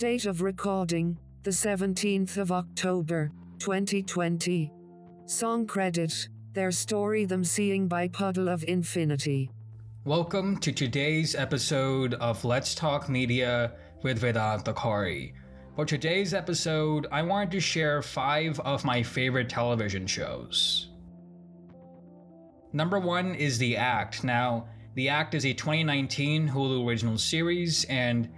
Date of recording, the 17th of October, 2020. Song credit, their story them seeing by Puddle of Infinity. Welcome to today's episode of Let's Talk Media with Vedanta Kari. For today's episode, I wanted to share five of my favorite television shows. Number one is The Act. Now, The Act is a 2019 Hulu original series, and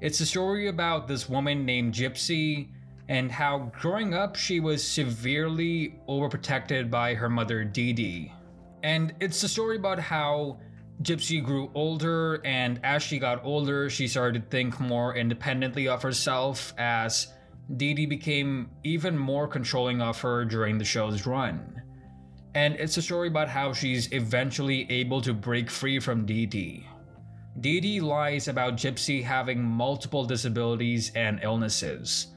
it's a story about this woman named Gypsy and how growing up she was severely overprotected by her mother Dee Dee. And it's a story about how Gypsy grew older, and as she got older, she started to think more independently of herself as Dee Dee became even more controlling of her during the show's run. And it's a story about how she's eventually able to break free from Dee Dee. Dee lies about Gypsy having multiple disabilities and illnesses.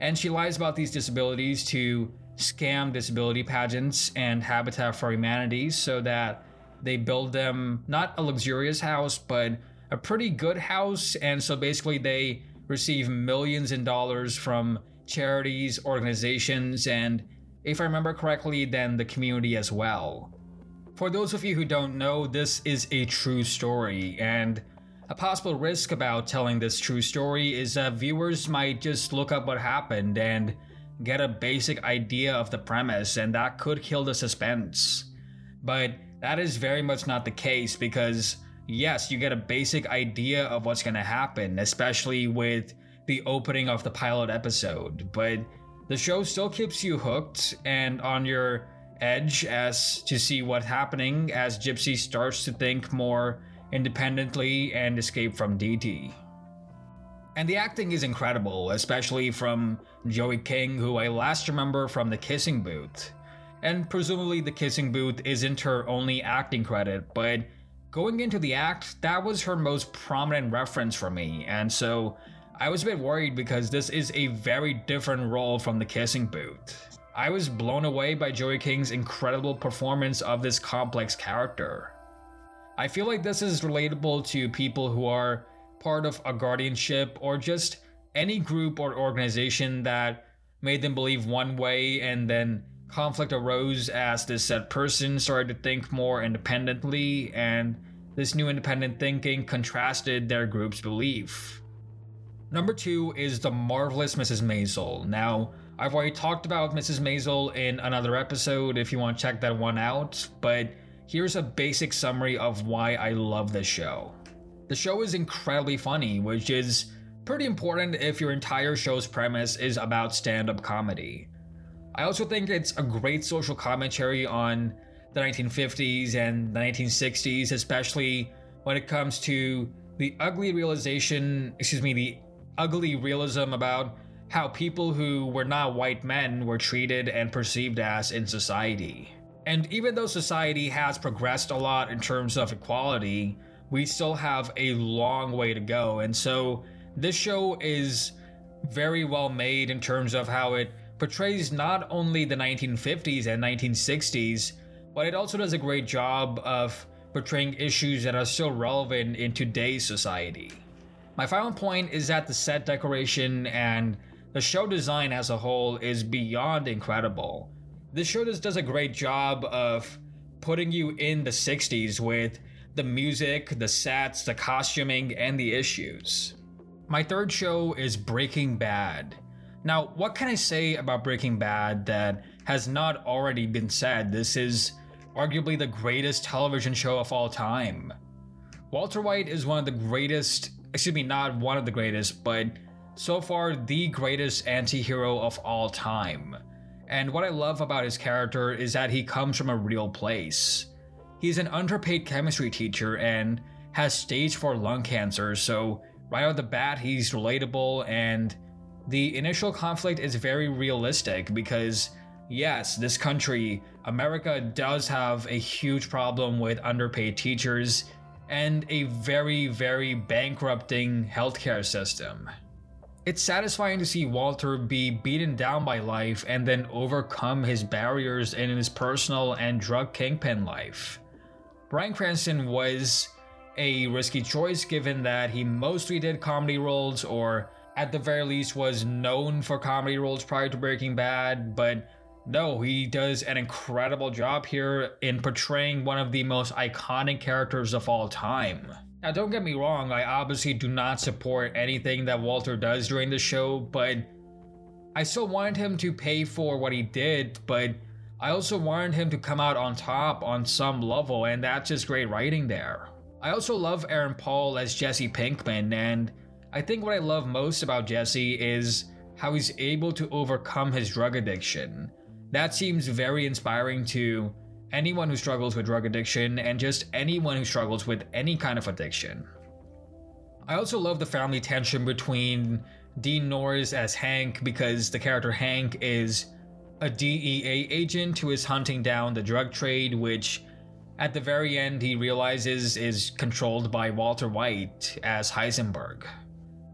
And she lies about these disabilities to scam disability pageants and Habitat for Humanity so that they build them not a luxurious house, but a pretty good house. And so basically, they receive millions in dollars from charities, organizations, and if I remember correctly, then the community as well. For those of you who don't know, this is a true story, and a possible risk about telling this true story is that viewers might just look up what happened and get a basic idea of the premise, and that could kill the suspense. But that is very much not the case because, yes, you get a basic idea of what's going to happen, especially with the opening of the pilot episode, but the show still keeps you hooked and on your edge as to see what's happening as Gypsy starts to think more independently and escape from Dee. And the acting is incredible, especially from Joey King, who I last remember from The Kissing Booth and presumably the kissing booth isn't her only acting credit, but going into the act, that was her most prominent reference for me, and so I was a bit worried because this is a very different role from the kissing booth. I was blown away by Joey King's incredible performance of this complex character. I feel like this is relatable to people who are part of a guardianship or just any group or organization that made them believe one way and then conflict arose as this said person started to think more independently, and this new independent thinking contrasted their group's belief. Number two is the marvelous Mrs. Maisel. Now, I've already talked about Mrs. Maisel in another episode if you want to check that one out, but here's a basic summary of why I love this show. The show is incredibly funny, which is pretty important if your entire show's premise is about stand up comedy. I also think it's a great social commentary on the 1950s and the 1960s, especially when it comes to the ugly realization, excuse me, the ugly realism about how people who were not white men were treated and perceived as in society. And even though society has progressed a lot in terms of equality, we still have a long way to go. And so this show is very well made in terms of how it portrays not only the 1950s and 1960s, but it also does a great job of portraying issues that are still relevant in today's society. My final point is that the set decoration and the show design as a whole is beyond incredible. This show just does a great job of putting you in the 60s with the music, the sets, the costuming, and the issues. My third show is Breaking Bad. Now, what can I say about Breaking Bad that has not already been said? This is arguably the greatest television show of all time. Walter White is one of the greatest, excuse me, not one of the greatest, but so far the greatest anti hero of all time. And what I love about his character is that he comes from a real place. He's an underpaid chemistry teacher and has stage 4 lung cancer, so right off the bat, he's relatable and the initial conflict is very realistic because, yes, this country, America, does have a huge problem with underpaid teachers and a very, very bankrupting healthcare system. It's satisfying to see Walter be beaten down by life and then overcome his barriers in his personal and drug kingpin life. Bryan Cranston was a risky choice given that he mostly did comedy roles or at the very least was known for comedy roles prior to Breaking Bad, but no, he does an incredible job here in portraying one of the most iconic characters of all time. Now, don't get me wrong, I obviously do not support anything that Walter does during the show, but I still wanted him to pay for what he did, but I also wanted him to come out on top on some level, and that's just great writing there. I also love Aaron Paul as Jesse Pinkman, and I think what I love most about Jesse is how he's able to overcome his drug addiction. That seems very inspiring to anyone who struggles with drug addiction and just anyone who struggles with any kind of addiction. I also love the family tension between Dean Norris as Hank because the character Hank is a DEA agent who is hunting down the drug trade, which at the very end he realizes is controlled by Walter White as Heisenberg.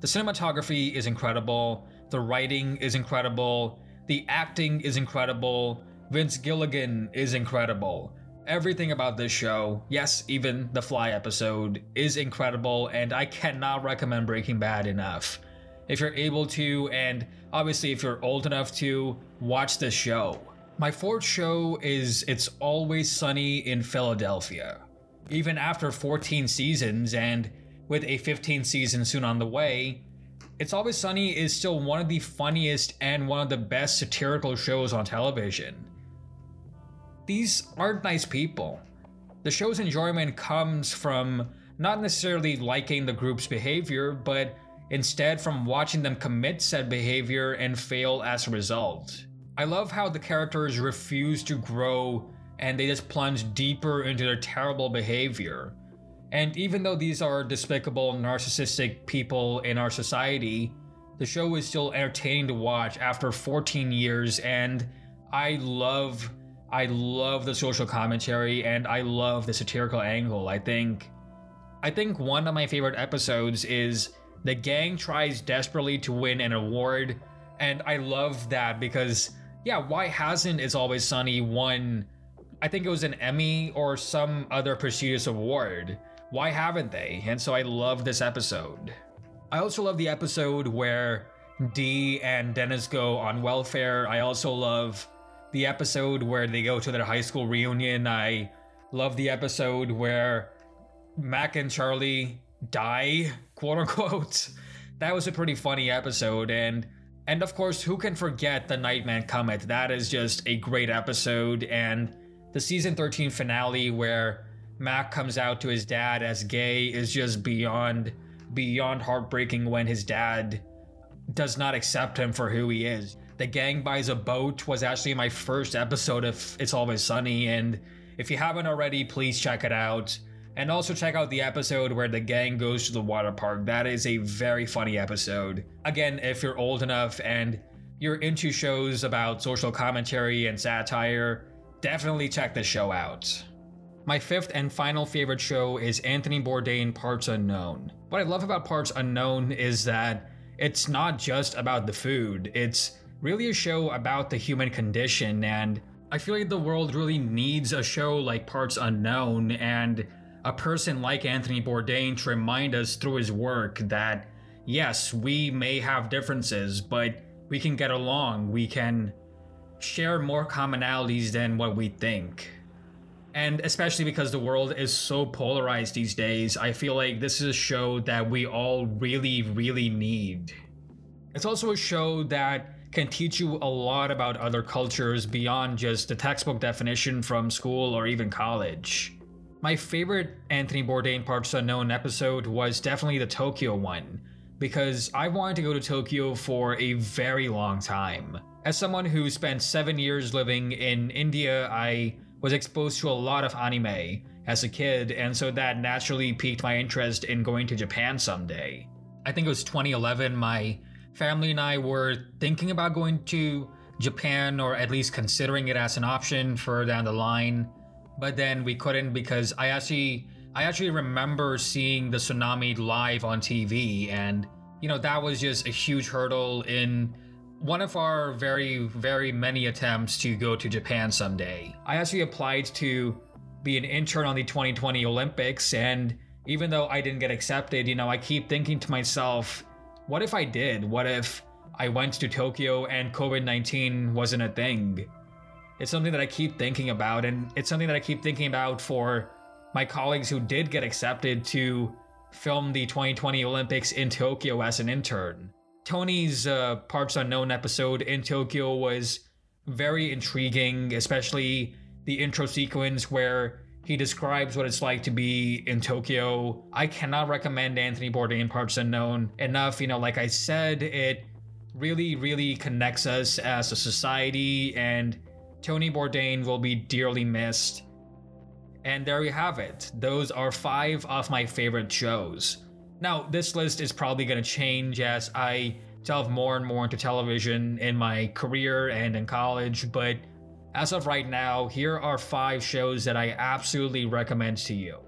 The cinematography is incredible, the writing is incredible, the acting is incredible, Vince Gilligan is incredible. Everything about this show, yes, even the Fly episode, is incredible, and I cannot recommend Breaking Bad enough. If you're able to, and obviously if you're old enough to, watch this show. My fourth show is It's Always Sunny in Philadelphia. Even after 14 seasons, and with a 15th season soon on the way, It's Always Sunny is still one of the funniest and one of the best satirical shows on television these aren't nice people. The show's enjoyment comes from not necessarily liking the group's behavior, but instead from watching them commit said behavior and fail as a result. I love how the characters refuse to grow and they just plunge deeper into their terrible behavior. And even though these are despicable, narcissistic people in our society, the show is still entertaining to watch after 14 years, and I love I love the social commentary and I love the satirical angle. I think I think one of my favorite episodes is the gang tries desperately to win an award and I love that because yeah, why hasn't It's Always Sunny won I think it was an Emmy or some other prestigious award. Why haven't they? And so I love this episode. I also love the episode where Dee and Dennis go on welfare. I also love the episode where they go to their high school reunion. I love the episode where Mac and Charlie die, quote unquote. That was a pretty funny episode, and and of course, who can forget the Nightman Cometh? That is just a great episode, and the season 13 finale where Mac comes out to his dad as gay is just beyond beyond heartbreaking when his dad does not accept him for who he is. The Gang Buys a Boat was actually my first episode of It's Always Sunny, and if you haven't already, please check it out. And also check out the episode where the gang goes to the water park. That is a very funny episode. Again, if you're old enough and you're into shows about social commentary and satire, definitely check this show out. My fifth and final favorite show is Anthony Bourdain Parts Unknown. What I love about Parts Unknown is that it's not just about the food, it's really a show about the human condition. And I feel like the world really needs a show like Parts Unknown and a person like Anthony Bourdain to remind us through his work that yes, we may have differences, but we can get along. We can share more commonalities than what we think. And especially because the world is so polarized these days, I feel like this is a show that we all really, really need. It's also a show that can teach you a lot about other cultures beyond just the textbook definition from school or even college. My favorite Anthony Bourdain Parts Unknown episode was definitely the Tokyo one, because I wanted to go to Tokyo for a very long time. As someone who spent seven years living in India, I was exposed to a lot of anime as a kid, and so that naturally piqued my interest in going to Japan someday. I think it was 2011, my family and I were thinking about going to Japan or at least considering it as an option for down the line. But then we couldn't because I actually I actually remember seeing the tsunami live on TV and you know that was just a huge hurdle in one of our very very many attempts to go to Japan someday. I actually applied to be an intern on the 2020 Olympics and even though I didn't get accepted, you know, I keep thinking to myself, what if I did? What if I went to Tokyo and COVID 19 wasn't a thing? It's something that I keep thinking about, and it's something that I keep thinking about for my colleagues who did get accepted to film the 2020 Olympics in Tokyo as an intern. Tony's uh, Parts Unknown episode in Tokyo was very intriguing, especially the intro sequence where he describes what it's like to be in Tokyo. I cannot recommend Anthony Bourdain Parts Unknown enough. You know, like I said, it really, really connects us as a society, and Tony Bourdain will be dearly missed. And there you have it. Those are five of my favorite shows. Now, this list is probably going to change as I delve more and more into television in my career and in college, but as of right now, here are five shows that I absolutely recommend to you.